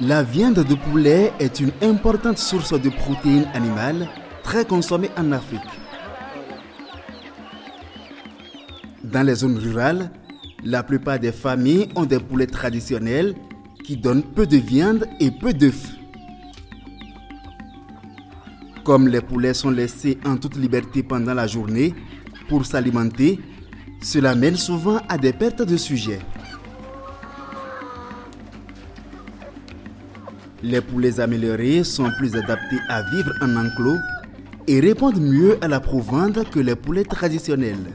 La viande de poulet est une importante source de protéines animales très consommée en Afrique. Dans les zones rurales, la plupart des familles ont des poulets traditionnels qui donnent peu de viande et peu d'œufs. Comme les poulets sont laissés en toute liberté pendant la journée pour s'alimenter, cela mène souvent à des pertes de sujets. Les poulets améliorés sont plus adaptés à vivre en enclos et répondent mieux à la provende que les poulets traditionnels.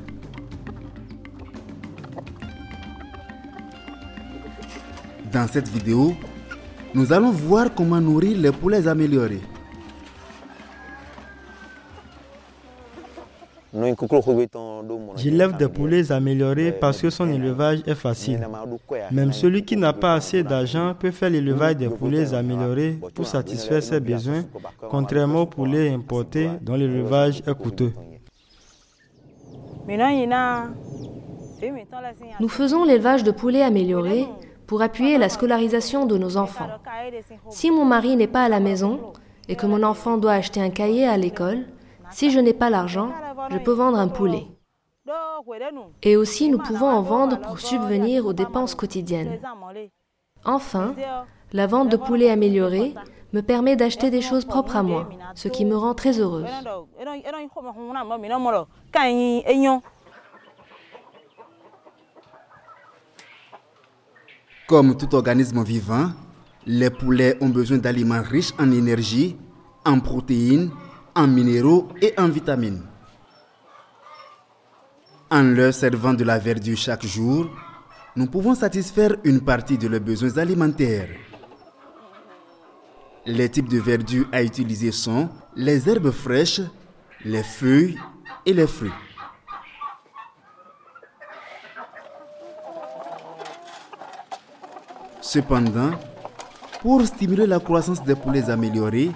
Dans cette vidéo, nous allons voir comment nourrir les poulets améliorés. J'élève des poulets améliorés parce que son élevage est facile. Même celui qui n'a pas assez d'argent peut faire l'élevage des poulets améliorés pour satisfaire ses besoins, contrairement aux poulets importés dont l'élevage est coûteux. Nous faisons l'élevage de poulets améliorés pour appuyer la scolarisation de nos enfants. Si mon mari n'est pas à la maison et que mon enfant doit acheter un cahier à l'école, si je n'ai pas l'argent, je peux vendre un poulet. Et aussi, nous pouvons en vendre pour subvenir aux dépenses quotidiennes. Enfin, la vente de poulets améliorés me permet d'acheter des choses propres à moi, ce qui me rend très heureuse. Comme tout organisme vivant, les poulets ont besoin d'aliments riches en énergie, en protéines, en minéraux et en vitamines. En leur servant de la verdure chaque jour, nous pouvons satisfaire une partie de leurs besoins alimentaires. Les types de verdure à utiliser sont les herbes fraîches, les feuilles et les fruits. Cependant, pour stimuler la croissance des poulets améliorés,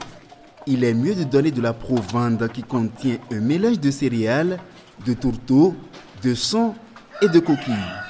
il est mieux de donner de la provende qui contient un mélange de céréales, de tourteaux, de son et de coquilles.